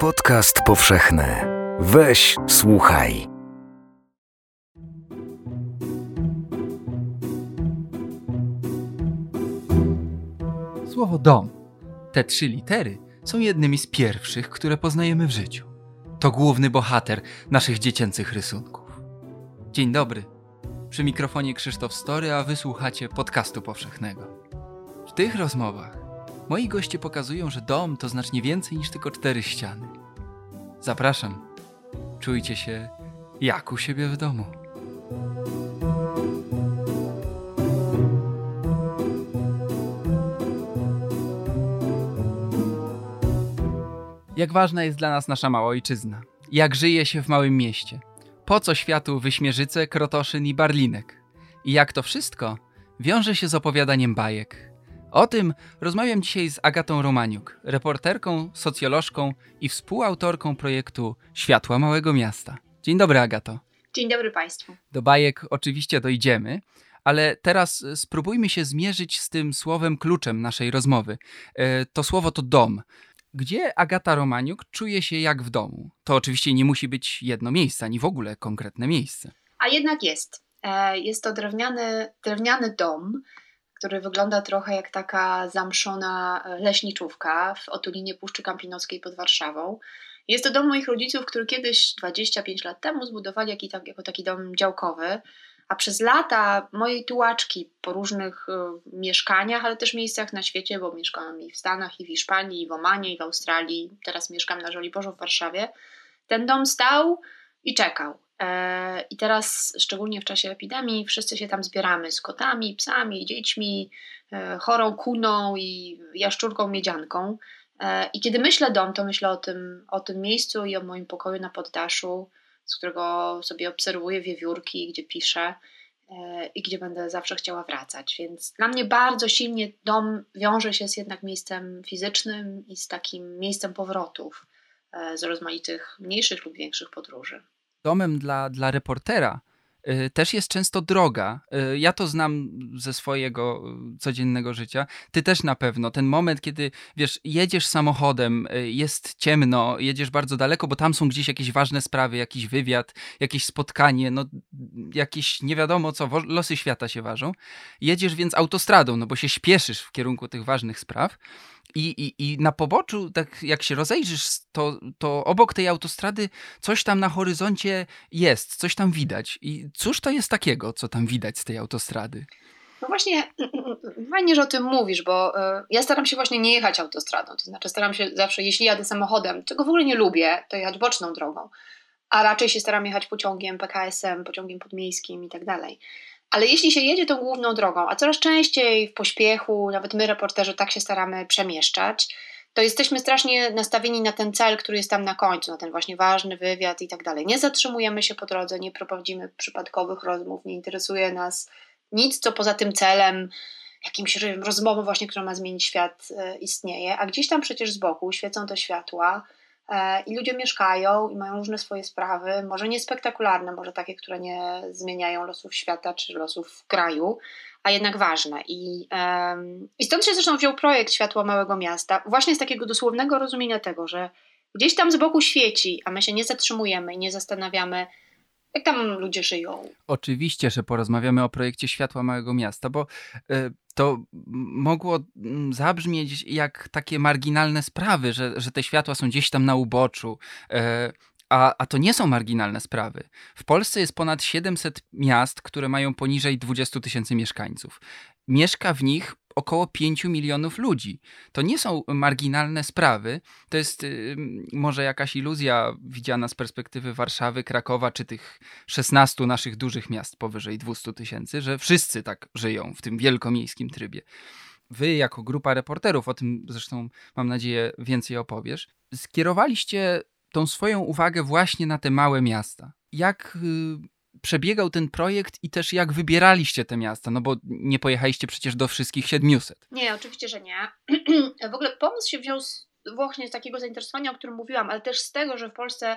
Podcast powszechny. Weź, słuchaj. Słowo dom. Te trzy litery są jednymi z pierwszych, które poznajemy w życiu. To główny bohater naszych dziecięcych rysunków. Dzień dobry. Przy mikrofonie Krzysztof Story, a wysłuchacie podcastu powszechnego. W tych rozmowach moi goście pokazują, że dom to znacznie więcej niż tylko cztery ściany. Zapraszam. Czujcie się jak u siebie w domu. Jak ważna jest dla nas nasza mała ojczyzna. Jak żyje się w małym mieście. Po co światu Wyśmierzyce, Krotoszyn i Barlinek? I jak to wszystko wiąże się z opowiadaniem bajek. O tym rozmawiam dzisiaj z Agatą Romaniuk, reporterką, socjolożką i współautorką projektu Światła Małego Miasta. Dzień dobry, Agato. Dzień dobry Państwu. Do bajek oczywiście dojdziemy, ale teraz spróbujmy się zmierzyć z tym słowem kluczem naszej rozmowy. E, to słowo to dom. Gdzie Agata Romaniuk czuje się jak w domu? To oczywiście nie musi być jedno miejsce, ani w ogóle konkretne miejsce. A jednak jest. E, jest to drewniany, drewniany dom, który wygląda trochę jak taka zamszona e, leśniczówka w otulinie Puszczy Kampinoskiej pod Warszawą. Jest to dom moich rodziców, który kiedyś 25 lat temu zbudowali jako taki dom działkowy, a przez lata mojej tułaczki po różnych y, mieszkaniach, ale też miejscach na świecie, bo mieszkałam i w Stanach, i w Hiszpanii, i w Omanie, i w Australii, teraz mieszkam na Żoliborzu w Warszawie, ten dom stał i czekał. E, I teraz, szczególnie w czasie epidemii, wszyscy się tam zbieramy z kotami, psami, dziećmi, e, chorą kuną i jaszczurką miedzianką. E, I kiedy myślę dom, to myślę o tym, o tym miejscu i o moim pokoju na poddaszu, z którego sobie obserwuję wiewiórki, gdzie piszę i gdzie będę zawsze chciała wracać. Więc dla mnie bardzo silnie dom wiąże się z jednak miejscem fizycznym i z takim miejscem powrotów z rozmaitych mniejszych lub większych podróży domem dla, dla reportera y, też jest często droga. Y, ja to znam ze swojego y, codziennego życia. Ty też na pewno. Ten moment, kiedy wiesz, jedziesz samochodem, jest ciemno, jedziesz bardzo daleko, bo tam są gdzieś jakieś ważne sprawy, jakiś wywiad, jakieś spotkanie, no jakieś nie wiadomo co, losy świata się ważą. Jedziesz więc autostradą, no bo się śpieszysz w kierunku tych ważnych spraw. I, i, I na poboczu, tak jak się rozejrzysz, to, to obok tej autostrady coś tam na horyzoncie jest, coś tam widać. I cóż to jest takiego, co tam widać z tej autostrady? No właśnie, fajnie, że o tym mówisz, bo e, ja staram się właśnie nie jechać autostradą. To znaczy, staram się zawsze, jeśli jadę samochodem, czego w ogóle nie lubię, to jechać boczną drogą, a raczej się staram jechać pociągiem, PKS-em, pociągiem podmiejskim i tak dalej. Ale jeśli się jedzie tą główną drogą, a coraz częściej w pośpiechu, nawet my reporterzy tak się staramy przemieszczać, to jesteśmy strasznie nastawieni na ten cel, który jest tam na końcu, na ten właśnie ważny wywiad i tak dalej. Nie zatrzymujemy się po drodze, nie prowadzimy przypadkowych rozmów, nie interesuje nas nic, co poza tym celem, jakimś rozmową właśnie, która ma zmienić świat, e, istnieje, a gdzieś tam przecież z boku świecą te światła, i ludzie mieszkają i mają różne swoje sprawy, może nie spektakularne, może takie, które nie zmieniają losów świata czy losów kraju, a jednak ważne. I, i stąd się zresztą wziął projekt Światło Małego Miasta, właśnie z takiego dosłownego rozumienia tego, że gdzieś tam z boku świeci, a my się nie zatrzymujemy i nie zastanawiamy, jak tam ludzie żyją. Oczywiście, że porozmawiamy o projekcie Światła Małego Miasta, bo y, to mogło zabrzmieć jak takie marginalne sprawy, że, że te światła są gdzieś tam na uboczu. E, a, a to nie są marginalne sprawy. W Polsce jest ponad 700 miast, które mają poniżej 20 tysięcy mieszkańców. Mieszka w nich około 5 milionów ludzi. To nie są marginalne sprawy. To jest y, może jakaś iluzja widziana z perspektywy Warszawy, Krakowa czy tych 16 naszych dużych miast powyżej 200 tysięcy, że wszyscy tak żyją w tym wielkomiejskim trybie. Wy, jako grupa reporterów, o tym zresztą mam nadzieję więcej opowiesz, skierowaliście tą swoją uwagę właśnie na te małe miasta. Jak y, przebiegał ten projekt i też jak wybieraliście te miasta? No bo nie pojechaliście przecież do wszystkich 700. Nie, oczywiście, że nie. w ogóle pomysł się wziął z, właśnie z takiego zainteresowania, o którym mówiłam, ale też z tego, że w Polsce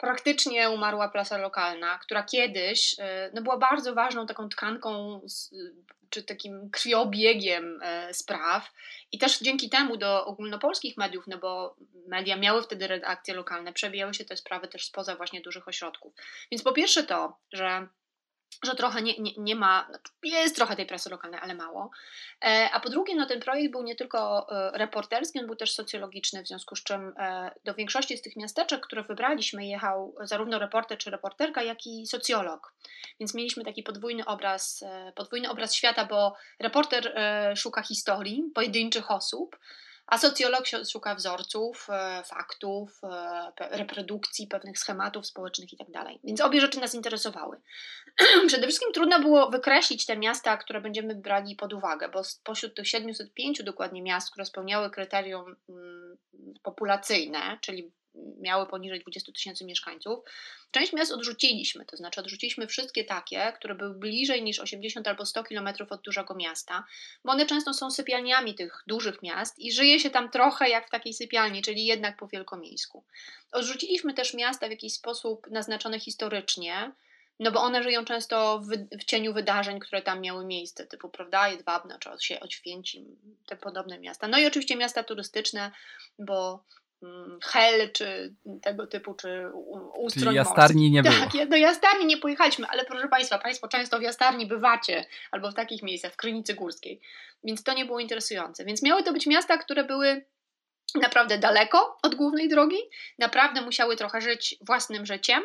praktycznie umarła plasa lokalna, która kiedyś no, była bardzo ważną taką tkanką czy takim krwiobiegiem spraw i też dzięki temu do ogólnopolskich mediów, no bo media miały wtedy redakcje lokalne, przebijały się te sprawy też spoza właśnie dużych ośrodków. Więc po pierwsze to, że że trochę nie, nie, nie ma, znaczy jest trochę tej prasy lokalnej, ale mało. E, a po drugie, no ten projekt był nie tylko e, reporterski, on był też socjologiczny, w związku z czym e, do większości z tych miasteczek, które wybraliśmy, jechał zarówno reporter czy reporterka, jak i socjolog. Więc mieliśmy taki podwójny obraz, podwójny obraz świata, bo reporter szuka historii pojedynczych osób, a socjolog szuka wzorców, e, faktów, e, reprodukcji pewnych schematów społecznych itd. Tak Więc obie rzeczy nas interesowały. Przede wszystkim trudno było wykreślić te miasta, które będziemy brali pod uwagę, bo spośród tych 705 dokładnie miast, które spełniały kryterium mm, populacyjne, czyli miały poniżej 20 tysięcy mieszkańców. Część miast odrzuciliśmy, to znaczy odrzuciliśmy wszystkie takie, które były bliżej niż 80 albo 100 kilometrów od dużego miasta, bo one często są sypialniami tych dużych miast i żyje się tam trochę jak w takiej sypialni, czyli jednak po wielkomiejsku. Odrzuciliśmy też miasta w jakiś sposób naznaczone historycznie, no bo one żyją często w, w, cieniu wydarzeń, które tam miały miejsce, typu, prawda, Jedwabno czy Oświęcim, te podobne miasta. No i oczywiście miasta turystyczne, bo hel, czy tego typu, czy ustrój Czyli jastarni nie było. Tak, do jastarni nie pojechaliśmy, ale proszę Państwa, Państwo często w jastarni bywacie, albo w takich miejscach, w Krynicy Górskiej, więc to nie było interesujące. Więc miały to być miasta, które były naprawdę daleko od głównej drogi, naprawdę musiały trochę żyć własnym życiem,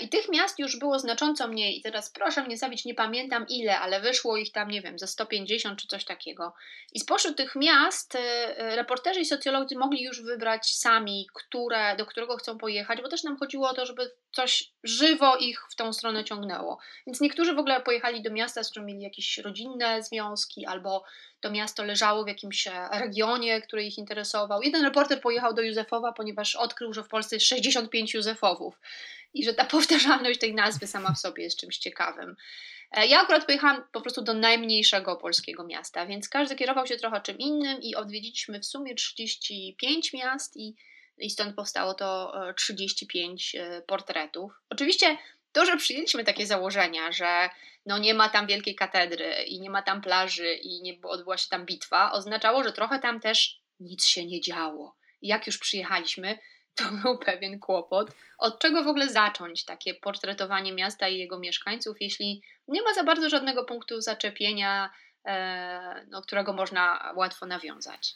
I tych miast już było znacząco mniej. I teraz proszę mnie zabić, nie pamiętam ile, ale wyszło ich tam, nie wiem, ze 150 czy coś takiego. I spośród tych miast e, e, reporterzy i socjolodzy mogli już wybrać sami, które, do którego chcą pojechać, bo też nam chodziło o to, żeby coś żywo ich w tą stronę ciągnęło. Więc niektórzy w ogóle pojechali do miasta, z którym mieli jakieś rodzinne związki, albo to miasto leżało w jakimś regionie, który ich interesował. Jeden reporter pojechał do Józefowa, ponieważ odkrył, że w Polsce jest 65 Józefowów i że ta powtarzalność tej nazwy sama w sobie jest czymś ciekawym. E, ja akurat pojechałam po prostu do najmniejszego polskiego miasta, więc każdy kierował się trochę czym innym i odwiedziliśmy w sumie 35 miast i, i stąd powstało to 35 e, e, portretów. Oczywiście to, że przyjęliśmy takie założenia, że no nie ma tam wielkiej katedry i nie ma tam plaży i nie odbyła się tam bitwa, oznaczało, że trochę tam też nic się nie działo. Jak już przyjechaliśmy, to był pewien kłopot. Od czego w ogóle zacząć takie portretowanie miasta i jego mieszkańców, jeśli nie ma za bardzo żadnego punktu zaczepienia, e, no, którego można łatwo nawiązać?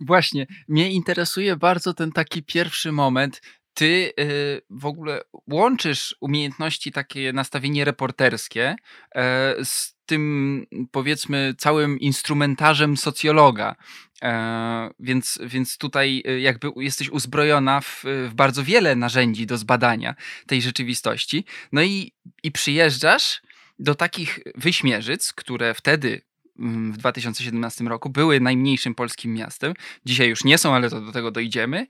Właśnie, mnie interesuje bardzo ten taki pierwszy moment. Ty y, w ogóle łączysz umiejętności, takie nastawienie reporterskie e, z tym, powiedzmy, całym instrumentarzem socjologa. E, więc, więc tutaj e, jakby jesteś uzbrojona w, w, bardzo wiele narzędzi do zbadania tej rzeczywistości. No i, i przyjeżdżasz do takich wyśmierzyc, które wtedy mm, w 2017 roku były najmniejszym polskim miastem. Dzisiaj już nie są, ale to do tego dojdziemy.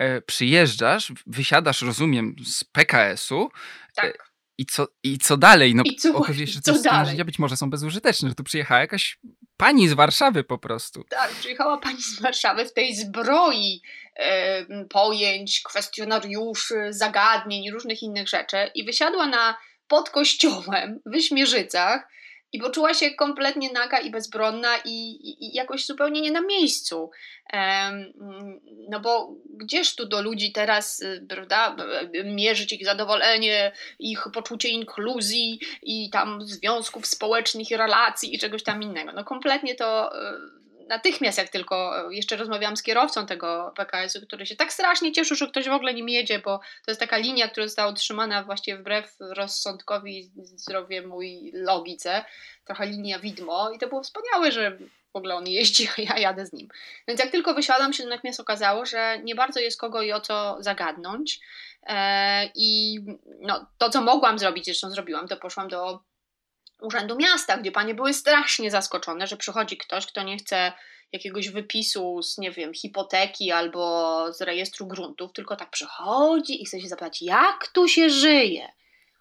E, przyjeżdżasz, wysiadasz, rozumiem, z PKS-u. Tak i co, I co dalej? No, I co, okazuje się, że te narzędzia być może są bezużyteczne, że tu przyjechała jakaś pani z Warszawy po prostu. Tak, przyjechała pani z Warszawy w tej zbroi e, pojęć, kwestionariuszy, zagadnień, różnych innych rzeczy i wysiadła na pod kościołem w Wyśmierzycach i poczuła się kompletnie naga i bezbronna i, i, i, jakoś zupełnie nie na miejscu. no bo gdzież tu do ludzi teraz, y, prawda, mierzyć ich zadowolenie, ich poczucie inkluzji i tam związków społecznych i relacji i czegoś tam innego. No kompletnie to y, natychmiast, jak tylko e, jeszcze rozmawiałam z kierowcą tego PKS-u, który się tak strasznie cieszył, że ktoś w ogóle nim jedzie, bo to jest taka linia, która została utrzymana właściwie wbrew rozsądkowi, zdrowiemu i logice. Trochę linia widmo i to było wspaniałe, że w ogóle on jeździ, a ja jadę z nim. Więc jak tylko wysiadłam się, natychmiast okazało, że nie bardzo jest kogo i o co zagadnąć. E, I no, to, co mogłam zrobić, zresztą zrobiłam, to poszłam do Urzędu Miasta, gdzie panie były strasznie zaskoczone, że przychodzi ktoś, kto nie chce jakiegoś wypisu z, nie wiem, hipoteki albo z rejestru gruntów, tylko tak przychodzi i chce się zapytać, jak tu się żyje.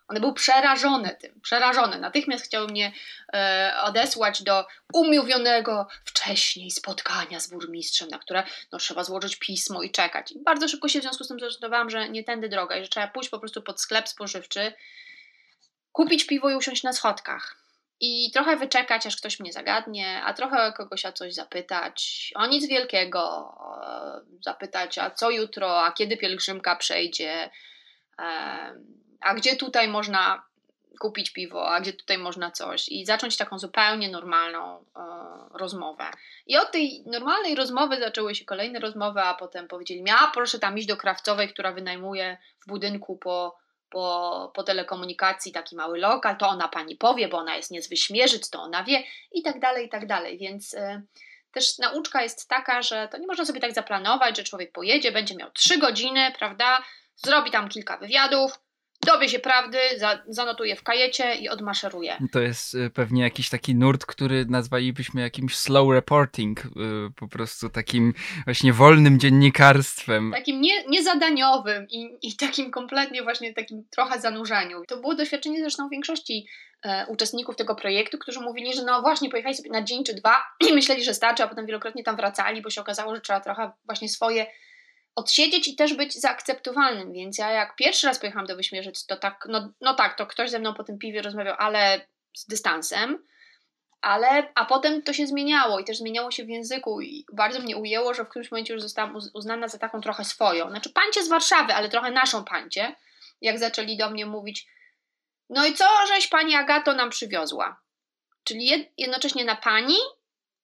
One były przerażone tym, przerażone. Natychmiast chciały mnie e, odesłać do umówionego wcześniej spotkania z burmistrzem, na które no, trzeba złożyć pismo i czekać. I bardzo szybko się w związku z tym zorientowałam, że nie tędy droga i że trzeba pójść po prostu pod sklep spożywczy, kupić piwo i usiąść na schodkach. I trochę wyczekać, aż ktoś mnie zagadnie, a trochę kogoś o coś zapytać. O nic wielkiego. Zapytać, a co jutro, a kiedy pielgrzymka przejdzie, a gdzie tutaj można kupić piwo, a gdzie tutaj można coś. I zacząć taką zupełnie normalną e, rozmowę. I od tej normalnej rozmowy zaczęły się kolejne rozmowy, a potem powiedzieli mi, a proszę tam iść do krawcowej, która wynajmuje w budynku po po, po telekomunikacji taki mały lokal, to ona pani powie, bo ona jest niezły śmierzyc, to ona wie i tak dalej, i tak dalej. Więc y, też nauczka jest taka, że to nie można sobie tak zaplanować, że człowiek pojedzie, będzie miał trzy godziny, prawda, zrobi tam kilka wywiadów, dowie się prawdy, za, zanotuje w kajecie i odmaszeruje. To jest y, pewnie jakiś taki nurt, który nazwalibyśmy jakimś slow reporting, y, po prostu takim właśnie wolnym dziennikarstwem. Takim nie, niezadaniowym i, i takim kompletnie właśnie takim trochę zanurzeniu. To było doświadczenie zresztą większości e, uczestników tego projektu, którzy mówili, że no właśnie pojechali sobie na dzień czy dwa i myśleli, że starczy, a potem wielokrotnie tam wracali, bo się okazało, że trzeba trochę właśnie swoje odsiedzieć i też być zaakceptowalnym, więc ja jak pierwszy raz pojechałam do Wyśmierzyc, to tak, no, no tak, to ktoś ze mną po tym piwie rozmawiał, ale z dystansem, ale, a potem to się zmieniało i też zmieniało się w języku i bardzo mnie ujęło, że w którymś momencie już zostałam uznana za taką trochę swoją, znaczy pańcie z Warszawy, ale trochę naszą pańcie, jak zaczęli do mnie mówić, no i co, żeś pani Agato nam przywiozła? Czyli jednocześnie na pani,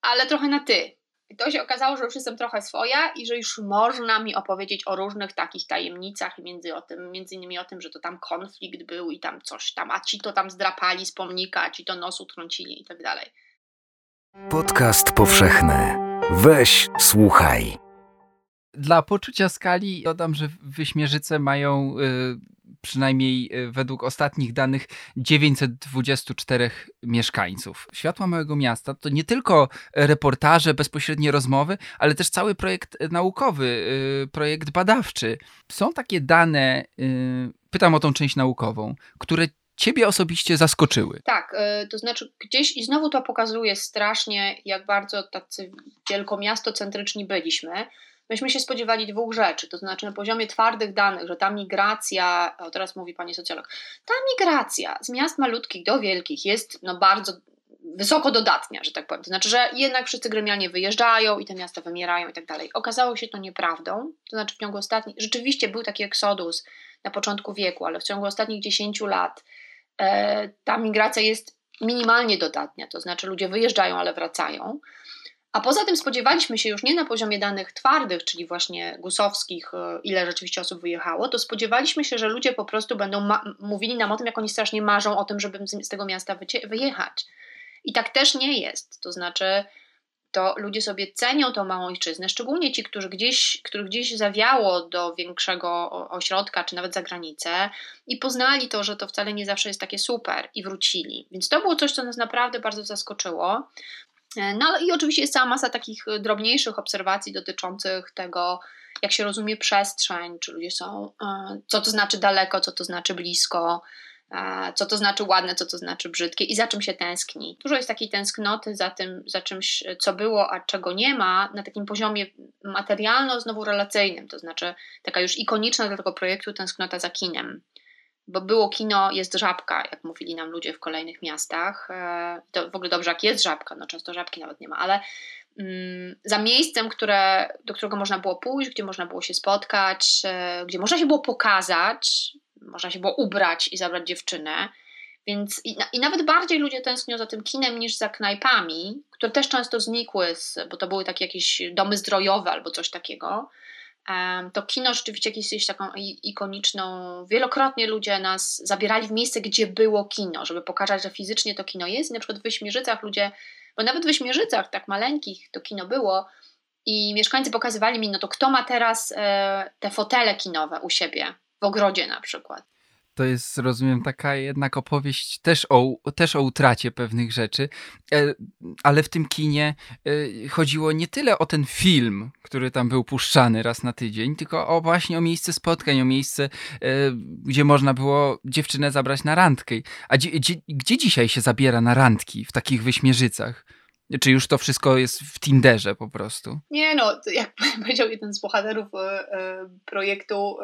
ale trochę na ty. I to się okazało, że już jestem trochę swoja i że już można mi opowiedzieć o różnych takich tajemnicach, między, o tym, między innymi o tym, że to tam konflikt był i tam coś tam, a ci to tam zdrapali z pomnika, a ci to nosu trącili i tak dalej. Podcast powszechny. Weź, słuchaj. Dla poczucia skali dodam, że Wyśmierzyce mają y, przynajmniej e, według ostatnich danych 924 mieszkańców. Światła Małego Miasta to nie tylko reportaże, bezpośrednie rozmowy, ale też cały projekt naukowy, e, projekt badawczy. Są takie dane, e, pytam o tą część naukową, które Ciebie osobiście zaskoczyły. Tak, to znaczy gdzieś i znowu to pokazuje strasznie, jak bardzo tacy wielkomiastocentryczni byliśmy. Myśmy się spodziewali dwóch rzeczy, to znaczy na poziomie twardych danych, że ta migracja, o teraz mówi pani socjolog, ta migracja z miast malutkich do wielkich jest no bardzo wysoko dodatnia, że tak powiem. To znaczy, że jednak wszyscy gremialnie wyjeżdżają i te miasta wymierają i tak dalej. Okazało się to nieprawdą. To znaczy w ciągu ostatnich, rzeczywiście był taki eksodus na początku wieku, ale w ciągu ostatnich 10 lat e, ta migracja jest minimalnie dodatnia. To znaczy ludzie wyjeżdżają, ale wracają. A poza tym spodziewaliśmy się już nie na poziomie danych twardych, czyli właśnie gusowskich, e, ile rzeczywiście osób wyjechało, to spodziewaliśmy się, że ludzie po prostu będą mówili nam o tym, jak oni strasznie marzą o tym, żeby z tego miasta wyjechać. I tak też nie jest. To znaczy, to ludzie sobie cenią tą małą ojczyznę, szczególnie ci, którzy gdzieś, których gdzieś zawiało do większego ośrodka, czy nawet za granicę i poznali to, że to wcale nie zawsze jest takie super i wrócili. Więc to było coś, co nas naprawdę bardzo zaskoczyło. E, no i oczywiście jest cała masa takich e, drobniejszych obserwacji dotyczących tego, jak się rozumie przestrzeń, czy ludzie są, e, co to znaczy daleko, co to znaczy blisko, co to znaczy ładne, co to znaczy brzydkie i za czym się tęskni. Dużo jest takiej tęsknoty za tym, za czymś, co było, a czego nie ma, na takim poziomie materialno, znowu relacyjnym, to znaczy taka już ikoniczna dla tego projektu tęsknota za kinem bo było kino, jest żabka, jak mówili nam ludzie w kolejnych miastach. E, to w ogóle dobrze, jak jest żabka, no często żabki nawet nie ma, ale mm, za miejscem, które, do którego można było pójść, gdzie można było się spotkać, e, gdzie można się było pokazać, można się było ubrać i zabrać dziewczynę. Więc i, i, nawet bardziej ludzie tęsknią za tym kinem niż za knajpami, które też często znikły, z, bo to były takie jakieś domy zdrojowe albo coś takiego to kino rzeczywiście jest taką ikoniczną. Wielokrotnie ludzie nas zabierali w miejsce, gdzie było kino, żeby pokazać, że fizycznie to kino jest. I na przykład w Wyśmierzycach ludzie, bo nawet w Wyśmierzycach, tak maleńkich, to kino było. I mieszkańcy pokazywali mi, no to kto ma teraz e, te fotele kinowe u siebie, w ogrodzie na przykład. To jest, rozumiem, taka jednak opowieść też o, też o utracie pewnych rzeczy, e, ale w tym kinie e, chodziło nie tyle o ten film, który tam był puszczany raz na tydzień, tylko o właśnie o miejsce spotkań, o miejsce, e, gdzie można było dziewczynę zabrać na randkę. A gdzie, gdzie, gdzie dzisiaj się zabiera na randki w takich wyśmierzycach? Czy już to wszystko jest w Tinderze po prostu? Nie no, jak powiedział jeden z bohaterów projektu,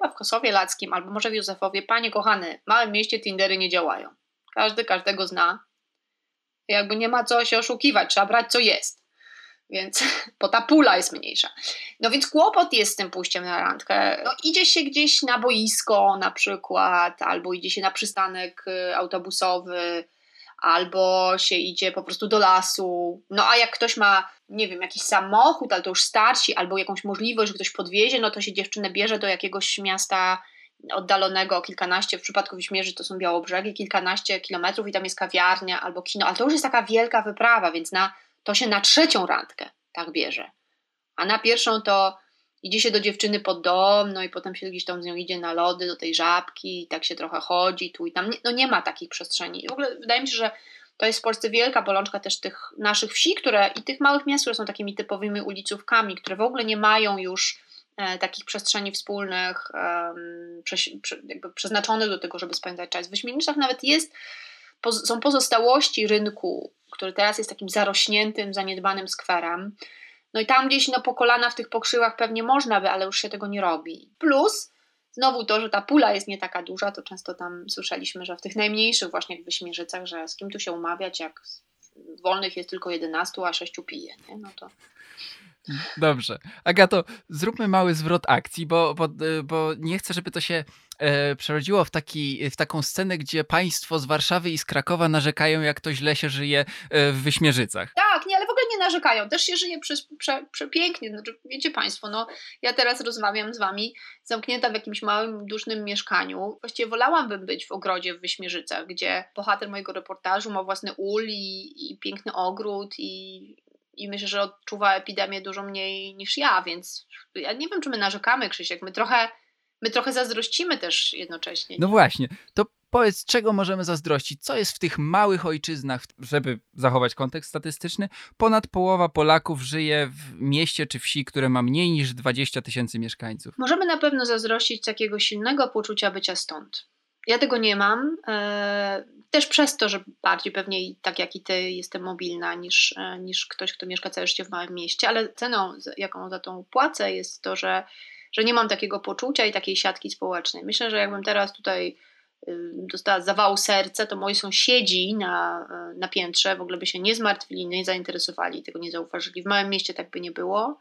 chyba w Kosowie Lackim, albo może w Józefowie, panie kochany, w małym mieście Tindery nie działają. Każdy każdego zna. Jakby nie ma co się oszukiwać, trzeba brać co jest. Więc, bo ta pula jest mniejsza. No więc kłopot jest z tym pójściem na randkę. No idzie się gdzieś na boisko na przykład, albo idzie się na przystanek y, autobusowy, albo się idzie po prostu do lasu. No a jak ktoś ma, nie wiem, jakiś samochód, ale to już starsi, albo jakąś możliwość, że ktoś podwiezie, no to się dziewczynę bierze do jakiegoś miasta oddalonego o kilkanaście, w przypadku Wiśmierzy to są Białobrzegi, kilkanaście kilometrów i tam jest kawiarnia albo kino, ale to już jest taka wielka wyprawa, więc na, to się na trzecią randkę tak bierze. A na pierwszą to idzie się do dziewczyny pod dom, no i potem się gdzieś tam z nią idzie na lody, do tej żabki i tak się trochę chodzi tu i tam. No nie ma takich przestrzeni. I w ogóle wydaje mi się, że to jest w Polsce wielka bolączka też tych naszych wsi, które i tych małych miast, które są takimi typowymi ulicówkami, które w ogóle nie mają już e, takich przestrzeni wspólnych, e, prze, prze, jakby przeznaczonych do tego, żeby spędzać czas. W Wyśmiennicach nawet jest, poz, są pozostałości rynku, który teraz jest takim zarośniętym, zaniedbanym skwerem, no i tam gdzieś no, po kolana w tych pokrzyłach pewnie można by, ale już się tego nie robi. Plus znowu to, że ta pula jest nie taka duża, to często tam słyszeliśmy, że w tych najmniejszych właśnie jak Wyśmierzycach, że z kim tu się umawiać, jak wolnych jest tylko 11, a 6 pije, nie? No to Dobrze. Agato, zróbmy mały zwrot akcji, bo, bo, bo nie chcę, żeby to się e, przerodziło w, taki, w taką scenę, gdzie państwo z Warszawy i z Krakowa narzekają, jak to źle się żyje e, w Wyśmierzycach. Tak, narzekają. Też się żyje prze, prze, przepięknie. Znaczy, wiecie Państwo, no, ja teraz rozmawiam z Wami zamknięta w jakimś małym, dusznym mieszkaniu. Właściwie wolałabym być w ogrodzie w Wyśmierzycach, gdzie bohater mojego reportażu ma własny ul i, i piękny ogród i i myślę, że odczuwa epidemię dużo mniej niż ja, więc ja nie wiem, czy my narzekamy, Krzysiek. My trochę, my trochę zazdrościmy też jednocześnie. No właśnie, to powiedz, czego możemy zazdrościć? Co jest w tych małych ojczyznach, żeby zachować kontekst statystyczny? Ponad połowa Polaków żyje w mieście czy wsi, które ma mniej niż 20 tysięcy mieszkańców. Możemy na pewno zazdrościć takiego silnego poczucia bycia stąd. Ja tego nie mam. E, też przez to, że bardziej pewnie tak jak i ty jestem mobilna niż, e, niż ktoś, kto mieszka całe życie w małym mieście, ale ceną, jaką za tą płacę, jest to, że, że nie mam takiego poczucia i takiej siatki społecznej. Myślę, że jakbym teraz tutaj dostała zawału serca, to moi sąsiedzi na, e, na piętrze w ogóle by się nie zmartwili, nie zainteresowali, tego nie zauważyli. W małym mieście tak by nie było.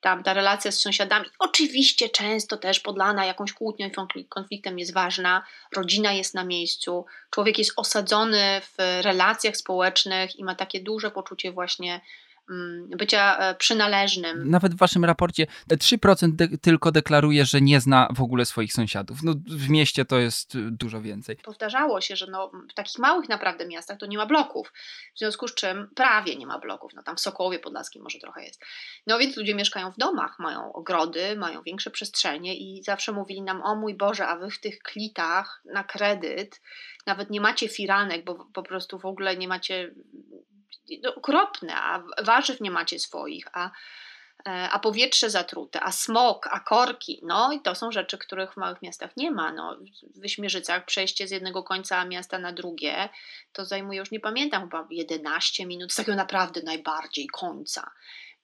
Tam ta relacja z sąsiadami, oczywiście często też podlana jakąś kłótnią i konfliktem jest ważna, rodzina jest na miejscu, człowiek jest osadzony w relacjach społecznych i ma takie duże poczucie właśnie bycia e, przynależnym. Nawet w waszym raporcie 3% de tylko deklaruje, że nie zna w ogóle swoich sąsiadów. No, w mieście to jest y, dużo więcej. Powtarzało się, że no, w takich małych naprawdę miastach to nie ma bloków, w związku z czym prawie nie ma bloków. No, tam w Sokołowie Podlaskim może trochę jest. No więc ludzie mieszkają w domach, mają ogrody, mają większe przestrzenie i zawsze mówili nam, o mój Boże, a wy w tych klitach na kredyt nawet nie macie firanek, bo po prostu w ogóle nie macie no, okropne, a warzyw nie macie swoich, a, e, a powietrze zatrute, a smog, a korki. No i to są rzeczy, których w małych miastach nie ma. No, w Wyśmierzycach przejście z jednego końca miasta na drugie to zajmuje, już nie pamiętam, chyba 11 minut, z takiego naprawdę najbardziej końca.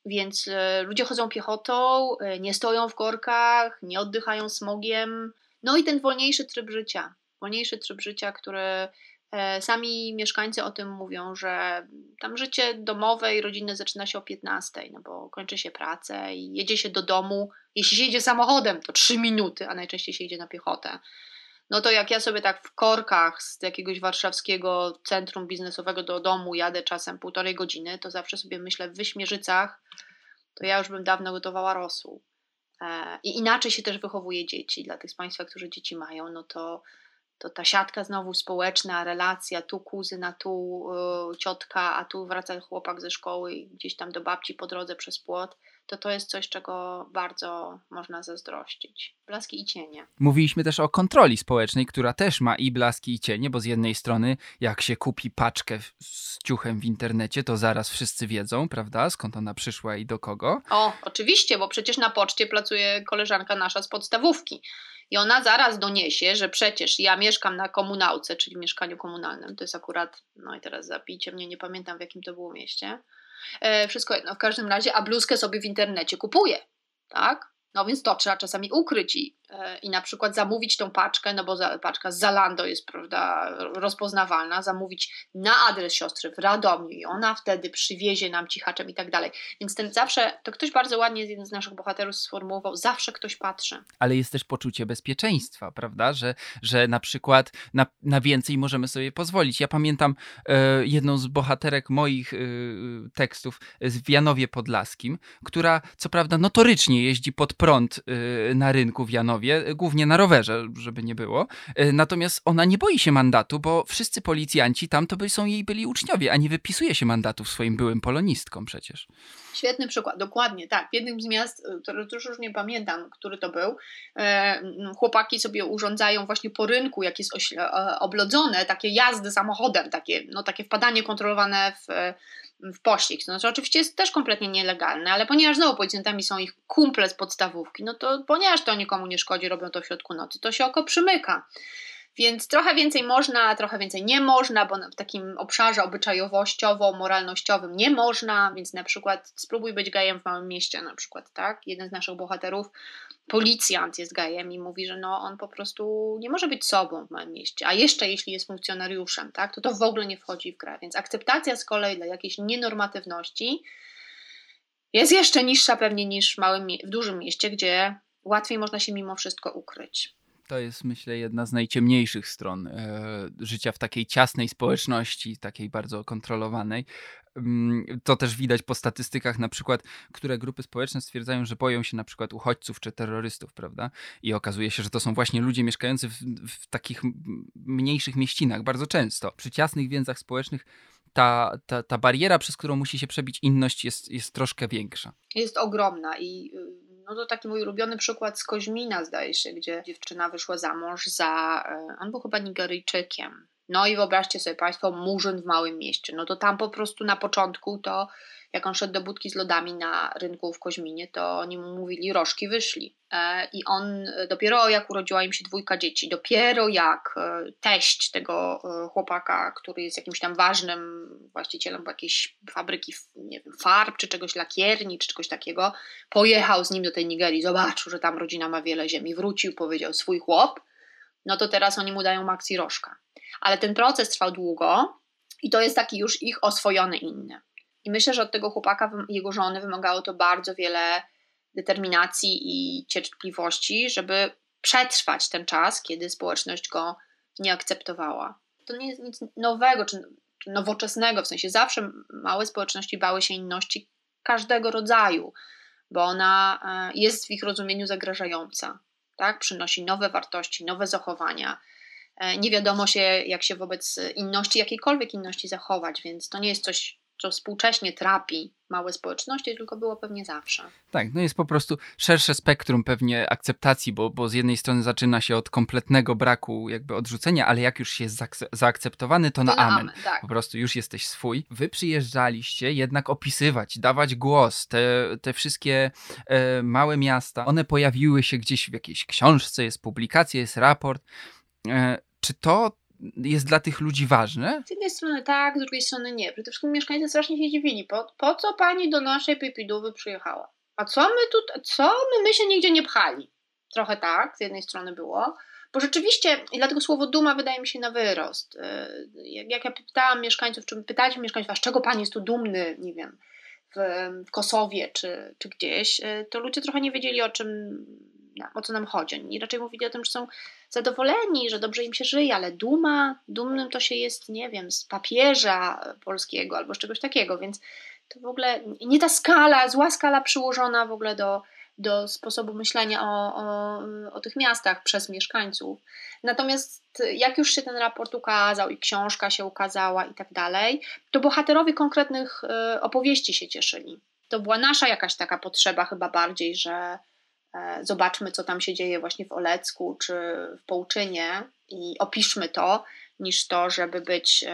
Więc e, ludzie chodzą piechotą, e, nie stoją w korkach, nie oddychają smogiem. No i ten wolniejszy tryb życia. Wolniejszy tryb życia, który sami mieszkańcy o tym mówią, że tam życie domowe i rodzinne zaczyna się o 15, no bo kończy się pracę i jedzie się do domu. Jeśli się jedzie samochodem, to 3 minuty, a najczęściej się jedzie na piechotę. No to jak ja sobie tak w korkach z jakiegoś warszawskiego centrum biznesowego do domu jadę czasem półtorej godziny, to zawsze sobie myślę w Wyśmierzycach, to ja już bym dawno gotowała rosół. E, I inaczej się też wychowuje dzieci. Dla tych z Państwa, którzy dzieci mają, no to to ta siatka znowu społeczna, relacja, tu kuzyna, tu y, ciotka, a tu wraca chłopak ze szkoły i gdzieś tam do babci po drodze przez płot, to to jest coś, czego bardzo można zazdrościć. Blaski i cienie. Mówiliśmy też o kontroli społecznej, która też ma i blaski i cienie, bo z jednej strony jak się kupi paczkę z ciuchem w internecie, to zaraz wszyscy wiedzą, prawda, skąd ona przyszła i do kogo. O, oczywiście, bo przecież na poczcie pracuje koleżanka nasza z podstawówki. I ona zaraz doniesie, że przecież ja mieszkam na komunałce, czyli mieszkaniu komunalnym. To jest akurat, no i teraz zapijcie mnie, nie pamiętam w jakim to było mieście. E, wszystko jedno, w każdym razie, a bluzkę sobie w internecie kupuję, tak? No więc to trzeba czasami ukryć i, e, i na przykład zamówić tą paczkę, no bo za, paczka z Zalando jest, prawda, rozpoznawalna, zamówić na adres siostry w Radomiu i ona wtedy przywiezie nam cichaczem i tak dalej. Więc ten zawsze, to ktoś bardzo ładnie, jeden z naszych bohaterów sformułował, zawsze ktoś patrzy. Ale jest też poczucie bezpieczeństwa, prawda, że, że na przykład na, na więcej możemy sobie pozwolić. Ja pamiętam e, jedną z bohaterek moich e, tekstów z Janowie Podlaskim, która co prawda notorycznie jeździ pod prąd y, na rynku w Janowie, głównie na rowerze, żeby nie było. Y, natomiast ona nie boi się mandatu, bo wszyscy policjanci tam to są jej byli uczniowie, a nie wypisuje się mandatów swoim byłym polonistkom przecież. Świetny przykład, dokładnie, tak. W jednym z miast, y, już, już nie pamiętam, który to był, chłopaki sobie urządzają właśnie po rynku, jak jest oblodzone, takie jazdy samochodem, takie, no, takie wpadanie kontrolowane w w pościg. To znaczy, oczywiście jest też kompletnie nielegalne, ale ponieważ znowu policjantami są ich kumple z podstawówki, no to ponieważ to nikomu nie szkodzi, robią to w środku nocy, to się oko przymyka. Więc trochę więcej można, trochę więcej nie można, bo w takim obszarze obyczajowościowo-moralnościowym nie można, więc na przykład spróbuj być gejem w małym mieście na przykład, tak? Jeden z naszych bohaterów, policjant jest gejem i mówi, że no on po prostu nie może być sobą w małym mieście, a jeszcze jeśli jest funkcjonariuszem, tak? To to w ogóle nie wchodzi w grę, więc akceptacja z kolei dla jakiejś nienormatywności jest jeszcze niższa pewnie niż w, małym, w dużym mieście, gdzie łatwiej można się mimo wszystko ukryć. To jest, myślę, jedna z najciemniejszych stron e, życia w takiej ciasnej społeczności, takiej bardzo kontrolowanej. Mm, to też widać po statystykach, na przykład, które grupy społeczne stwierdzają, że boją się na przykład uchodźców czy terrorystów, prawda? I okazuje się, że to są właśnie ludzie mieszkający w, w takich mniejszych mieścinach, bardzo często. Przy ciasnych więzach społecznych ta, ta, ta bariera, przez którą musi się przebić inność, jest, jest troszkę większa. Jest ogromna i y, no to taki mój ulubiony przykład z Koźmina, zdaje się, gdzie dziewczyna wyszła za mąż za, e, on był chyba Nigeryjczykiem. No i wyobraźcie sobie Państwo, murzyn w małym mieście. No to tam po prostu na początku to jak on szedł do budki z lodami na rynku w Koźminie, to oni mu mówili, rożki wyszli. E, I on e, dopiero jak urodziła im się dwójka dzieci, dopiero jak e, teść tego chłopaka, który jest jakimś tam ważnym właścicielem jakiejś fabryki, nie wiem, farb, czy czegoś lakierni, czy czegoś takiego, pojechał z nim do tej Nigerii, zobaczył, że tam rodzina ma wiele ziemi, wrócił, powiedział swój chłop, no to teraz oni mu dają maksy rożka. Ale ten proces trwał długo i to jest taki już ich oswojony inny. I myślę, że od tego chłopaka jego żony wymagało to bardzo wiele determinacji i cierpliwości, żeby przetrwać ten czas, kiedy społeczność go nie akceptowała. To nie jest nic nowego czy, czy nowoczesnego, w sensie zawsze małe społeczności bały się inności każdego rodzaju, bo ona e, jest w ich rozumieniu zagrażająca. Tak? Przynosi nowe wartości, nowe zachowania. E, nie wiadomo się, jak się wobec inności, jakiejkolwiek inności zachować, więc to nie jest coś co współcześnie trapi małe społeczności, tylko było pewnie zawsze. Tak, no jest po prostu szersze spektrum pewnie akceptacji, bo, bo z jednej strony zaczyna się od kompletnego braku jakby odrzucenia, ale jak już się jest zaakceptowany, to, to na, na amen. amen tak. Po prostu już jesteś swój. Wy przyjeżdżaliście jednak opisywać, dawać głos. Te, te wszystkie e, małe miasta, one pojawiły się gdzieś w jakiejś książce, jest publikacja, jest raport. Czy to jest dla tych ludzi ważne? Z jednej strony tak, z drugiej strony nie. Przede wszystkim mieszkańcy strasznie się dziwili. Po, po co pani do naszej Pipidówy przyjechała? A co my tu, co my, my się nigdzie nie pchali? Trochę tak, z jednej strony było. Bo rzeczywiście, i dlatego słowo duma wydaje mi się na wyrost. Y, jak, jak ja pytałam mieszkańców, czy pytaliśmy mieszkańców, a z czego pan jest tu dumny, nie wiem, w, w Kosowie czy, czy gdzieś, y, to ludzie trochę nie wiedzieli o czym o co nam chodzi. Oni raczej mówili o tym, że są zadowoleni, że dobrze im się żyje, ale duma, dumnym to się jest, nie wiem, z papieża polskiego albo z czegoś takiego, więc to w ogóle nie ta skala, zła skala przyłożona w ogóle do, do sposobu myślenia o, o, o tych miastach przez mieszkańców. Natomiast jak już się ten raport ukazał i książka się ukazała i tak dalej, to bohaterowie konkretnych y, opowieści się cieszyli. to była nasza jakaś taka potrzeba chyba bardziej, że zobaczmy, co tam się dzieje właśnie w Olecku czy w Połczynie i opiszmy to, niż to, żeby być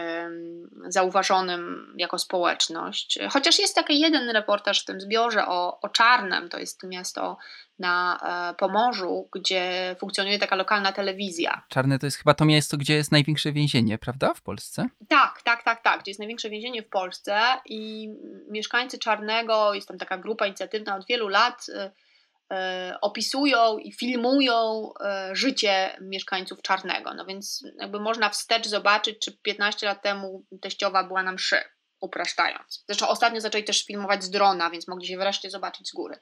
zauważonym jako społeczność. Chociaż jest taki jeden reportaż w tym zbiorze o, o Czarnem, to jest miasto na e, Pomorzu, gdzie funkcjonuje taka lokalna telewizja. Czarne to jest chyba to miasto, gdzie jest największe więzienie, prawda? W Polsce? Tak, tak, tak, tak. Gdzie jest największe więzienie w Polsce i mieszkańcy Czarnego, jest tam taka grupa inicjatywna od wielu lat, y, E, opisują i filmują e, życie mieszkańców Czarnego. No więc jakby można wstecz zobaczyć, czy 15 lat temu teściowa była na mszy, upraszczając. Zresztą ostatnio zaczęli też filmować z drona, więc mogli się wreszcie zobaczyć z góry.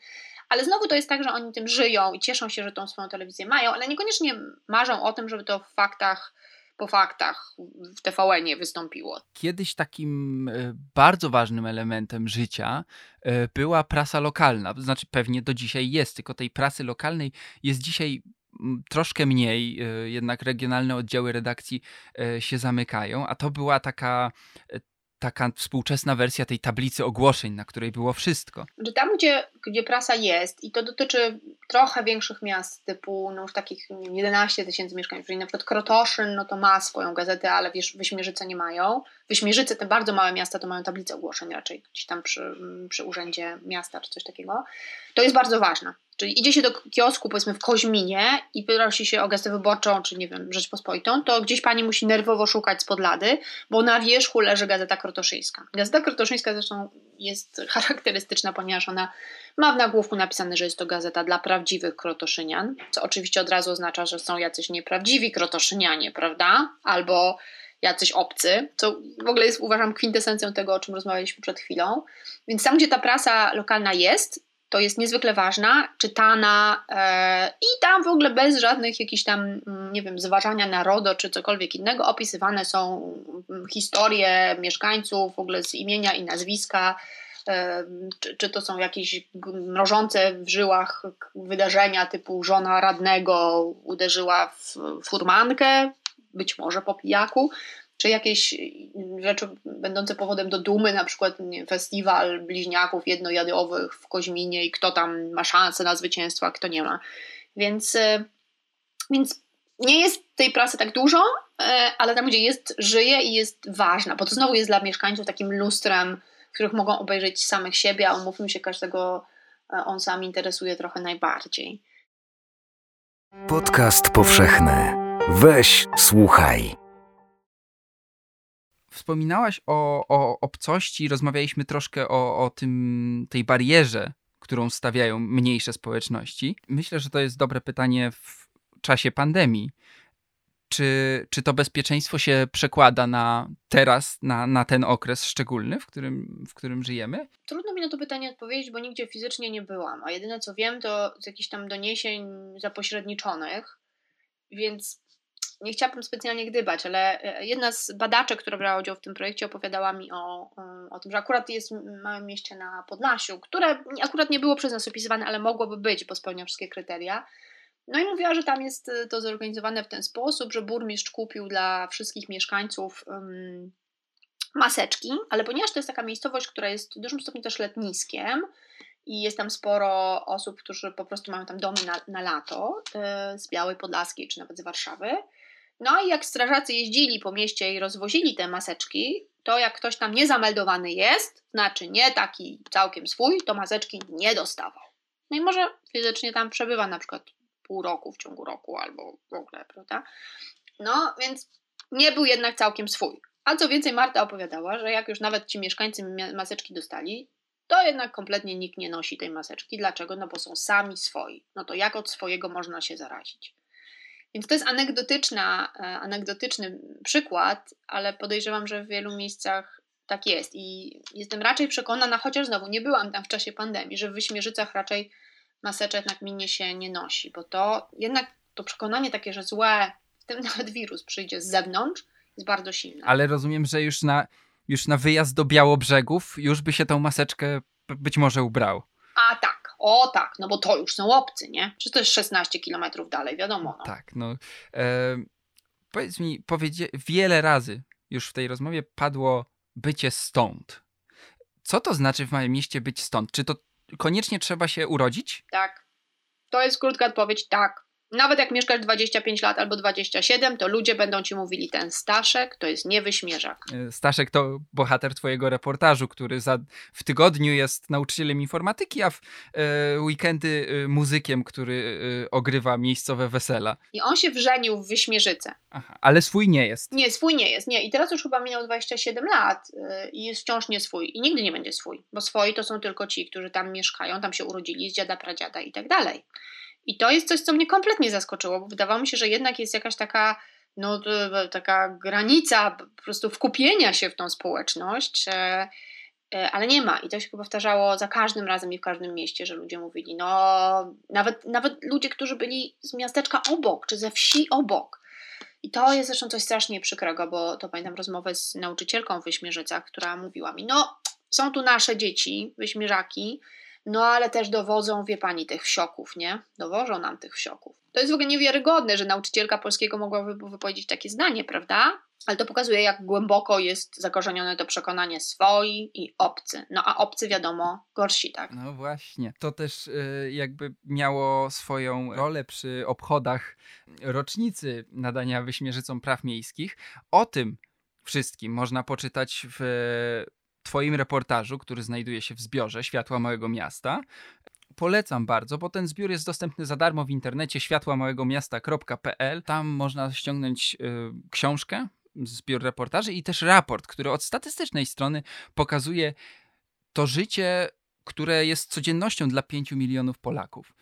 Ale znowu to jest tak, że oni tym żyją i cieszą się, że tą swoją telewizję mają, ale niekoniecznie marzą o tym, żeby to w faktach po faktach w TVN-ie wystąpiło. Kiedyś takim e, bardzo ważnym elementem życia e, była prasa lokalna. Znaczy, pewnie do dzisiaj jest, tylko tej prasy lokalnej jest dzisiaj troszkę mniej, e, jednak regionalne oddziały redakcji się zamykają, a to była taka taka współczesna wersja tej tablicy ogłoszeń, na której było wszystko. Że tam, gdzie, gdzie prasa jest, i to dotyczy trochę większych miast, typu no już takich 11 tysięcy mieszkańców, czyli na przykład Krotoszyn, no to ma swoją gazetę, ale wiesz, Wyśmierzyce nie mają. Wyśmierzyce, te bardzo małe miasta, to mają tablicę ogłoszeń raczej gdzieś tam przy, przy urzędzie miasta czy coś takiego. To jest bardzo ważne. Czyli idzie się do kiosku, powiedzmy w Koźminie i prosi się o gazetę wyborczą, czy nie wiem, Rzeczpospolitą, to gdzieś pani musi nerwowo szukać spod lady, bo na wierzchu leży gazeta krotoszyńska. Gazeta krotoszyńska zresztą jest charakterystyczna, ponieważ ona ma w nagłówku napisane, że jest to gazeta dla prawdziwych krotoszynian, co oczywiście od razu oznacza, że są jacyś nieprawdziwi krotoszynianie, prawda? Albo jacyś obcy, co w ogóle jest uważam kwintesencją tego, o czym rozmawialiśmy przed chwilą. Więc tam, gdzie ta prasa lokalna jest, to jest niezwykle ważna, czytana e, i tam w ogóle bez żadnych jakichś tam, mm, nie wiem, zważania narodu czy cokolwiek innego opisywane są mm, historie mieszkańców, w ogóle z imienia i nazwiska, e, czy, czy to są jakieś mrożące w żyłach wydarzenia typu żona radnego uderzyła w furmankę, być może po pijaku, czy jakieś rzeczy będące powodem do dumy, na przykład nie, festiwal bliźniaków jednojadowych w Koźminie i kto tam ma szansę na zwycięstwo, a kto nie ma. Więc, e, więc nie jest tej prasy tak dużo, e, ale tam, gdzie jest, żyje i jest ważna, bo to znowu jest dla mieszkańców takim lustrem, w których mogą obejrzeć samych siebie, a umówmy się, każdego on sam interesuje trochę najbardziej. Podcast powszechny. Weź, słuchaj. Wspominałaś o, o obcości, rozmawialiśmy troszkę o, o tym, tej barierze, którą stawiają mniejsze społeczności. Myślę, że to jest dobre pytanie w czasie pandemii. Czy, czy to bezpieczeństwo się przekłada na teraz, na, na ten okres szczególny, w którym, w którym żyjemy? Trudno mi na to pytanie odpowiedzieć, bo nigdzie fizycznie nie byłam, a jedyne co wiem to z jakichś tam doniesień zapośredniczonych, więc nie chciałabym specjalnie gdybać, ale e, jedna z badaczek, która brała udział w tym projekcie, opowiadała mi o, o tym, że akurat jest w małym mieście na Podlasiu, które akurat nie było przez nas opisywane, ale mogłoby być, bo spełnia wszystkie kryteria. No i mówiła, że tam jest e, to zorganizowane w ten sposób, że burmistrz kupił dla wszystkich mieszkańców um, maseczki, ale ponieważ to jest taka miejscowość, która jest w dużym stopniu też letniskiem, i jest tam sporo osób, którzy po prostu mają tam domy na, na lato z Białej Podlaskiej czy nawet z Warszawy, no i jak strażacy jeździli po mieście i rozwozili te maseczki, to jak ktoś tam niezameldowany jest, znaczy nie taki całkiem swój, to maseczki nie dostawał. No i może fizycznie tam przebywa na przykład pół roku w ciągu roku albo w ogóle, prawda? No więc nie był jednak całkiem swój. A co więcej, Marta opowiadała, że jak już nawet ci mieszkańcy maseczki dostali, to jednak kompletnie nikt nie nosi tej maseczki. Dlaczego? No bo są sami swoi. No to jak od swojego można się zarazić? Więc to jest anegdotyczna, e, anegdotyczny przykład, ale podejrzewam, że w wielu miejscach tak jest. I jestem raczej przekonana, chociaż znowu nie byłam tam w czasie pandemii, że w Wyśmierzycach raczej maseczek na gminie się nie nosi, bo to jednak to przekonanie takie, że złe, w tym nawet wirus przyjdzie z zewnątrz, jest bardzo silne. Ale rozumiem, że już na, już na wyjazd do Białobrzegów już by się tą maseczkę być może ubrał. A tak o tak, no bo to już są obcy, nie? Czy to jest 16 kilometrów dalej, wiadomo. No. Tak, no. E, powiedz mi, powiedzie, wiele razy już w tej rozmowie padło bycie stąd. Co to znaczy w małym mieście być stąd? Czy to koniecznie trzeba się urodzić? Tak. To jest krótka odpowiedź, tak. Nawet jak mieszkasz 25 lat albo 27, to ludzie będą ci mówili, ten Staszek to jest niewyśmierzak. E, Staszek to bohater twojego reportażu, który za, w tygodniu jest nauczycielem informatyki, a w e, weekendy e, muzykiem, który e, ogrywa miejscowe wesela. I on się wrzenił w Wyśmierzycę. Aha, ale swój nie jest. Nie, swój nie jest, nie. I teraz już chyba minął 27 lat yy, i jest wciąż nie swój. I nigdy nie będzie swój, bo swoi to są tylko ci, którzy tam mieszkają, tam się urodzili z dziada, pradziada i tak dalej. I to jest coś, co mnie kompletnie zaskoczyło, bo wydawało mi się, że jednak jest jakaś taka, no, taka granica po prostu wkupienia się w tą społeczność, e, e, ale nie ma. I to się powtarzało za każdym razem i w każdym mieście, że ludzie mówili, no, nawet, nawet ludzie, którzy byli z miasteczka obok, czy ze wsi obok. I to jest zresztą coś strasznie przykrego, bo to pamiętam rozmowę z nauczycielką w Wyśmierzycach, która mówiła mi, no, są tu nasze dzieci, wyśmierzaki, no ale też dowodzą, wie pani, tych wsioków, nie? Dowożą nam tych wsioków. To jest w ogóle niewiarygodne, że nauczycielka polskiego mogła wy- wypowiedzieć takie zdanie, prawda? Ale to pokazuje, jak głęboko jest zakorzenione to przekonanie swoi i obcy. No a obcy, wiadomo, gorsi, tak? No właśnie. To też y, jakby miało swoją rolę przy obchodach rocznicy nadania Wyśmierzycom Praw Miejskich. O tym wszystkim można poczytać w Twoim reportażu, który znajduje się w zbiorze Światła Małego Miasta. Polecam bardzo, bo ten zbiór jest dostępny za darmo w internecie światłaMałegomiasta.pl. Tam można ściągnąć y, książkę, zbiór reportaży i też raport, który od statystycznej strony pokazuje to życie, które jest codziennością dla 5 milionów Polaków.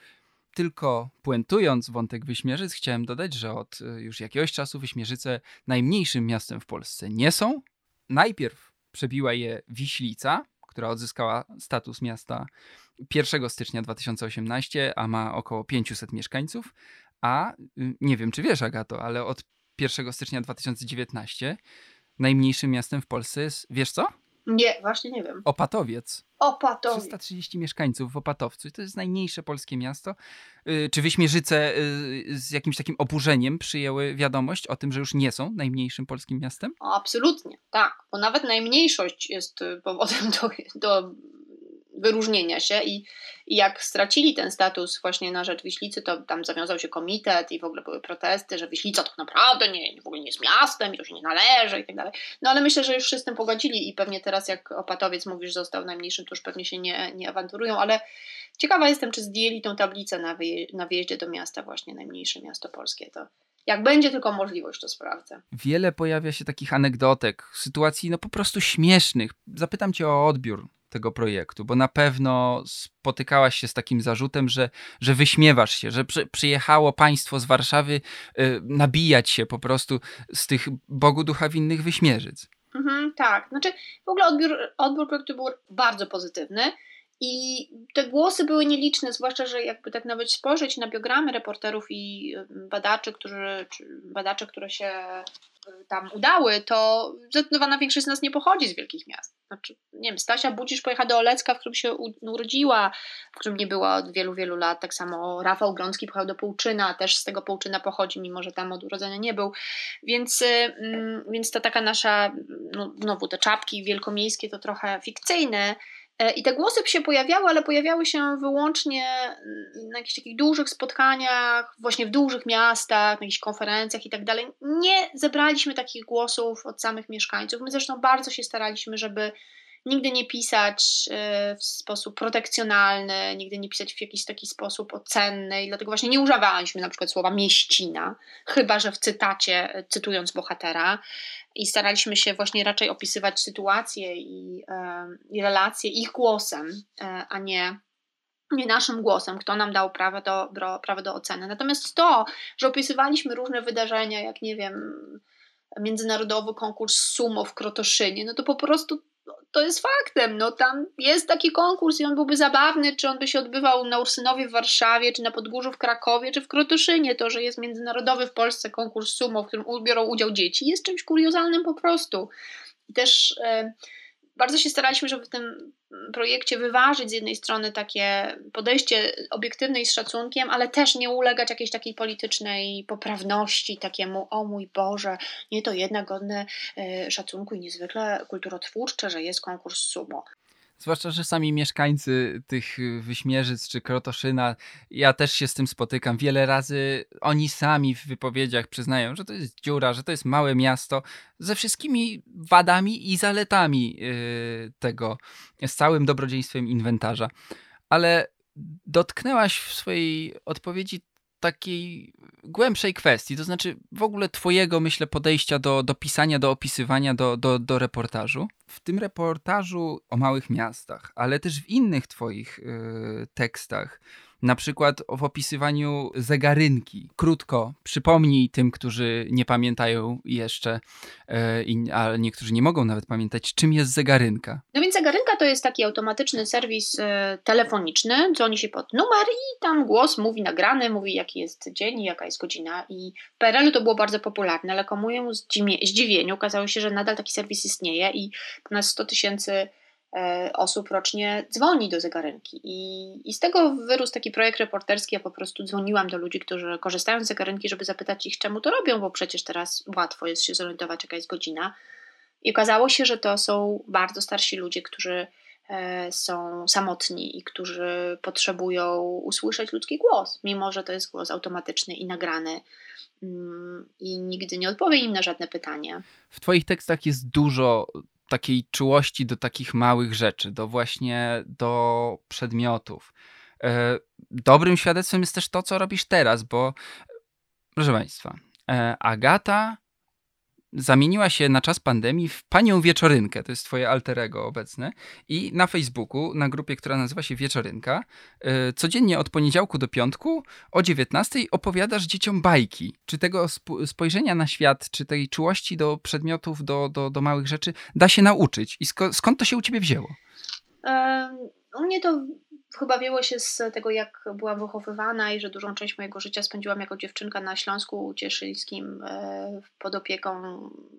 Tylko puentując wątek Wyśmierzyc, chciałem dodać, że od y, już jakiegoś czasu Wyśmierzyce najmniejszym miastem w Polsce nie są. Najpierw przebiła je Wiślica, która odzyskała status miasta 1 stycznia 2018, a ma około 500 mieszkańców. A y, nie wiem, czy wiesz, Agato, ale od 1 stycznia 2019 najmniejszym miastem w Polsce jest, wiesz co? Nie, właśnie nie wiem. Opatowiec. Opatowi. 330 mieszkańców w Opatowcu. To jest najmniejsze polskie miasto. Y, Czy Wyśmierzyce y, z jakimś takim oburzeniem przyjęły wiadomość o tym, że już nie są najmniejszym polskim miastem? O, absolutnie, tak. Bo nawet najmniejszość jest powodem do, do wyróżnienia się i, i jak stracili ten status właśnie na rzecz Wiślicy, to tam zawiązał się komitet i w ogóle były protesty, że Wiślica tak naprawdę nie, w ogóle nie jest miastem i to się nie należy i tak dalej. No ale myślę, że już wszyscy z tym pogodzili i pewnie teraz jak Opatowiec mówisz został najmniejszym, to już pewnie się nie, nie awanturują, ale ciekawa jestem, czy zdjęli tą tablicę na, wyje, na wyjeździe do miasta właśnie najmniejsze miasto polskie. To jak będzie tylko możliwość, to sprawdzę. Wiele pojawia się takich anegdotek, sytuacji no po prostu śmiesznych. Zapytam cię o odbiór tego projektu, bo na pewno spotykałaś się z takim zarzutem, że, że wyśmiewasz się, że przy, przyjechało państwo z Warszawy y, nabijać się po prostu z tych Bogu ducha winnych wyśmierzyc. Mhm, tak, znaczy w ogóle odbiór, odbiór projektu był bardzo pozytywny i te głosy były nieliczne, zwłaszcza, że jakby tak nawet spojrzeć na biogramy reporterów i badaczy, którzy, badacze, które się y, tam udały, to zdecydowana większość z nas nie pochodzi z wielkich miast. Znaczy, nie wiem, Stasia Budzisz pojechała do Olecka, w którym się urodziła, w którym nie była od wielu, wielu lat. Tak samo Rafał Grącki pojechał do Połczyna, też z tego Połczyna pochodzi, mimo że tam od urodzenia nie był. Więc, y, mm, więc to taka nasza, no, znowu te czapki wielkomiejskie to trochę fikcyjne. E, I te głosy się pojawiały, ale pojawiały się wyłącznie mm, na jakichś takich dużych spotkaniach, właśnie w dużych miastach, na jakichś konferencjach i tak dalej. Nie zebraliśmy takich głosów od samych mieszkańców. My zresztą bardzo się staraliśmy, żeby nigdy nie pisać e, w sposób protekcjonalny, nigdy nie pisać w jakiś taki sposób ocenny i dlatego właśnie nie używaliśmy na przykład słowa mieścina, chyba że w cytacie, e, cytując bohatera i staraliśmy się właśnie raczej opisywać sytuacje i, e, i relacje ich głosem, a nie nie naszym głosem, kto nam dał prawo do, prawo do oceny. Natomiast to, że opisywaliśmy różne wydarzenia, jak nie wiem, międzynarodowy konkurs sumo w Krotoszynie, no to po prostu to jest faktem. No tam jest taki konkurs i on byłby zabawny, czy on by się odbywał na Ursynowie w Warszawie, czy na Podgórzu w Krakowie, czy w Krotoszynie. To, że jest międzynarodowy w Polsce konkurs sumo, w którym biorą udział dzieci, jest czymś kuriozalnym po prostu. I też e, bardzo się staraliśmy, żeby w tym projekcie wyważyć z jednej strony takie podejście obiektywne i z szacunkiem, ale też nie ulegać jakiejś takiej politycznej poprawności, takiemu o mój Boże, nie to jednak godne e, szacunku i niezwykle kulturotwórcze, że jest konkurs sumo. Zwłaszcza, że sami mieszkańcy tych Wyśmierzyc czy Krotoszyna, ja też się z tym spotykam wiele razy. Oni sami w wypowiedziach przyznają, że to jest dziura, że to jest małe miasto ze wszystkimi wadami i zaletami yy, tego, z całym dobrodziejstwem inwentarza. Ale dotknęłaś w swojej odpowiedzi takiej głębszej kwestii, to znaczy w ogóle twojego, myślę, podejścia do, do pisania, do opisywania, do, do, do reportażu. W tym reportażu o małych miastach, ale też w innych twoich yy, tekstach, na przykład w opisywaniu zegarynki. Krótko, przypomnij tym, którzy nie pamiętają jeszcze, e, a niektórzy nie mogą nawet pamiętać, czym jest zegarynka. No więc zegarynka to jest taki automatyczny serwis e, telefoniczny, dzwoni się pod numer i tam głos mówi nagrany, mówi jaki jest dzień i jaka jest godzina. I w PRL-u to było bardzo popularne, ale komu zdziwieniu okazało się, że nadal taki serwis istnieje i ponad 100 tysięcy osób rocznie dzwoni do zegarynki. I, I z tego wyrósł taki projekt reporterski. Ja po prostu dzwoniłam do ludzi, którzy korzystają z zegarynki, żeby zapytać ich, czemu to robią, bo przecież teraz łatwo jest się zorientować, jaka jest godzina. I okazało się, że to są bardzo starsi ludzie, którzy e, są samotni i którzy potrzebują usłyszeć ludzki głos, mimo że to jest głos automatyczny i nagrany mm, i nigdy nie odpowie im na żadne pytanie. W Twoich tekstach jest dużo takiej czułości do takich małych rzeczy, do właśnie do przedmiotów. E, dobrym świadectwem jest też to, co robisz teraz, bo proszę Państwa, e, Agata zamieniła się na czas pandemii w panią Wieczorynkę, to jest twoje alterego obecne i na Facebooku, na grupie, która nazywa się Wieczorynka, yy, codziennie od poniedziałku do piątku o 19 opowiadasz dzieciom bajki. Czy tego spojrzenia na świat, czy tej czułości do przedmiotów, do, do, do małych rzeczy da się nauczyć i sk skąd to się u ciebie wzięło? u mnie to chyba wieło się z tego, jak byłam wychowywana i że dużą część mojego życia spędziłam jako dziewczynka na Śląsku Cieszyńskim e, pod opieką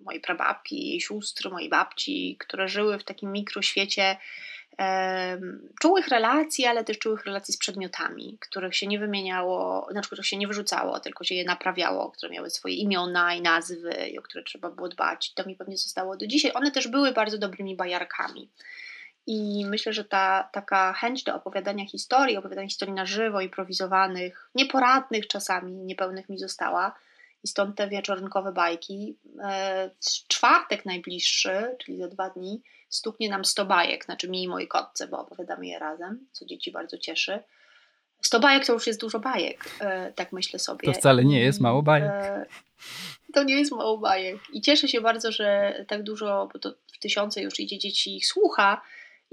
mojej prababki, jej sióstr, mojej babci, które żyły w takim mikroświecie czułych relacji, ale też czułych relacji z przedmiotami, których się nie wymieniało, znaczy których się nie wyrzucało, tylko się je naprawiało, które miały swoje imiona i nazwy, i o które trzeba było dbać. To mi pewnie zostało do dzisiaj. One też były bardzo dobrymi bajarkami. I myślę, że ta taka chęć do opowiadania historii, opowiadania historii na żywo, improwizowanych, nieporadnych czasami, niepełnych mi została. I stąd te wieczornkowe bajki. E, w czwartek najbliższy, czyli za dwa dni, stuknie nam 100 bajek, znaczy mi i mojej kotce, bo opowiadamy je razem, co dzieci bardzo cieszy. 100 bajek to już jest dużo bajek, e, tak myślę sobie. To wcale nie jest mało bajek. E, to nie jest mało bajek. I cieszę się bardzo, że tak dużo, bo to w tysiące już idzie dzieci ich słucha,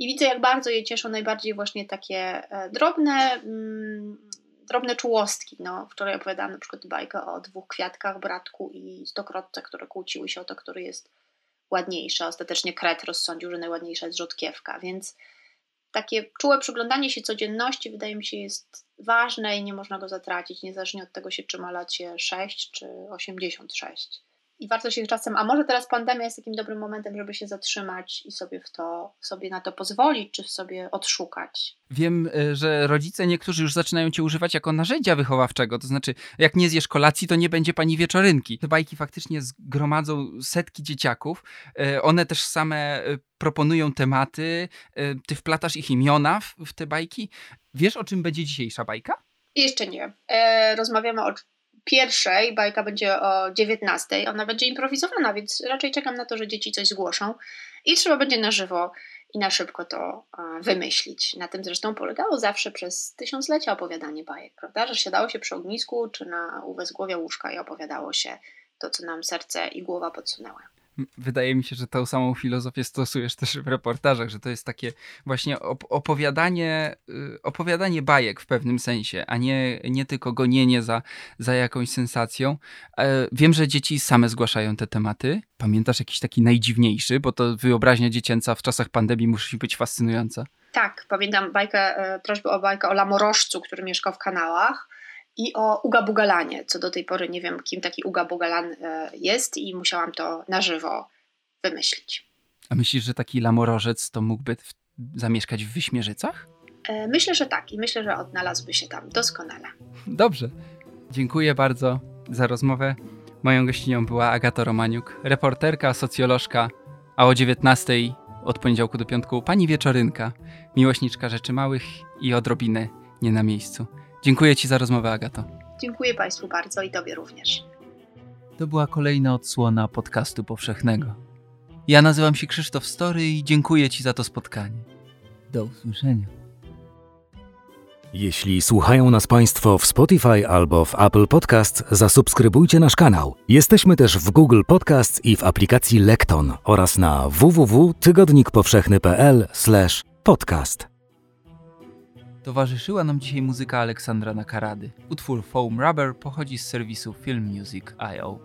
i widzę, jak bardzo je cieszą najbardziej właśnie takie e, drobne, mm, drobne czułostki. No, wczoraj opowiadałam na przykład bajkę o dwóch kwiatkach, bratku i stokrotce, które kłóciły się o to, który jest ładniejszy. Ostatecznie Kret rozsądził, że najładniejsza jest rzodkiewka, więc takie czułe przyglądanie się codzienności wydaje mi się jest ważne i nie można go zatracić, niezależnie od tego się czy ma lat się 6 czy 86 i warto się czasem, a może teraz pandemia jest takim dobrym momentem, żeby się zatrzymać i sobie w to, sobie na to pozwolić, czy sobie odszukać. Wiem, e, że rodzice niektórzy już zaczynają cię używać jako narzędzia wychowawczego, to znaczy jak nie zjesz kolacji, to nie będzie pani wieczorynki. Te bajki faktycznie zgromadzą setki dzieciaków, e, one też same e, proponują tematy, ty wplatasz ich imiona w, w te bajki. Wiesz, o czym będzie dzisiejsza bajka? Jeszcze nie. E, rozmawiamy o pierwszej, bajka będzie o 19, ona będzie improwizowana, więc raczej czekam na to, że dzieci coś zgłoszą i trzeba będzie na żywo i na szybko to wymyślić. Na tym zresztą polegało zawsze przez tysiąclecia opowiadanie bajek, prawda? Że siadało się przy ognisku czy na u wezgłowia łóżka i opowiadało się to, co nam serce i głowa podsunęły wydaje mi się, że tą samą filozofię stosujesz też w reportażach, że to jest takie właśnie opowiadanie, y, opowiadanie bajek w pewnym sensie, a nie, nie tylko gonienie za, za jakąś sensacją. E, wiem, że dzieci same zgłaszają te tematy. Pamiętasz jakiś taki najdziwniejszy, bo to wyobraźnia dziecięca w czasach pandemii musi być fascynująca. Tak, pamiętam bajkę, e, prośbę o bajkę o lamorożcu, który mieszkał w kanałach i o Uga Bugalanie, co do tej pory nie wiem, kim taki Uga Bugalan e, jest i musiałam to na żywo wymyślić. A myślisz, że taki lamorożec to mógłby w, zamieszkać w Wyśmierzycach? E, myślę, że tak i myślę, że odnalazłby się tam doskonale. Dobrze. Dziękuję bardzo za rozmowę. Moją gościnią była Agata Romaniuk, reporterka, socjolożka, a o 19 od poniedziałku do piątku pani Wieczorynka, miłośniczka rzeczy małych i odrobiny nie na miejscu. Dziękuję Ci za rozmowę, Agato. Dziękuję Państwu bardzo i Tobie również. To była kolejna odsłona podcastu powszechnego. Ja nazywam się Krzysztof Story i dziękuję Ci za to spotkanie. Do usłyszenia. Jeśli słuchają nas Państwo w Spotify albo w Apple Podcasts, zasubskrybujcie nasz kanał. Jesteśmy też w Google Podcasts i w aplikacji Lekton oraz na www.tygodnikpowszechny.pl/podcast. Towarzyszyła nam dzisiaj muzyka Aleksandra Nakarady. Utwór Foam Rubber pochodzi z serwisu Film Music.io.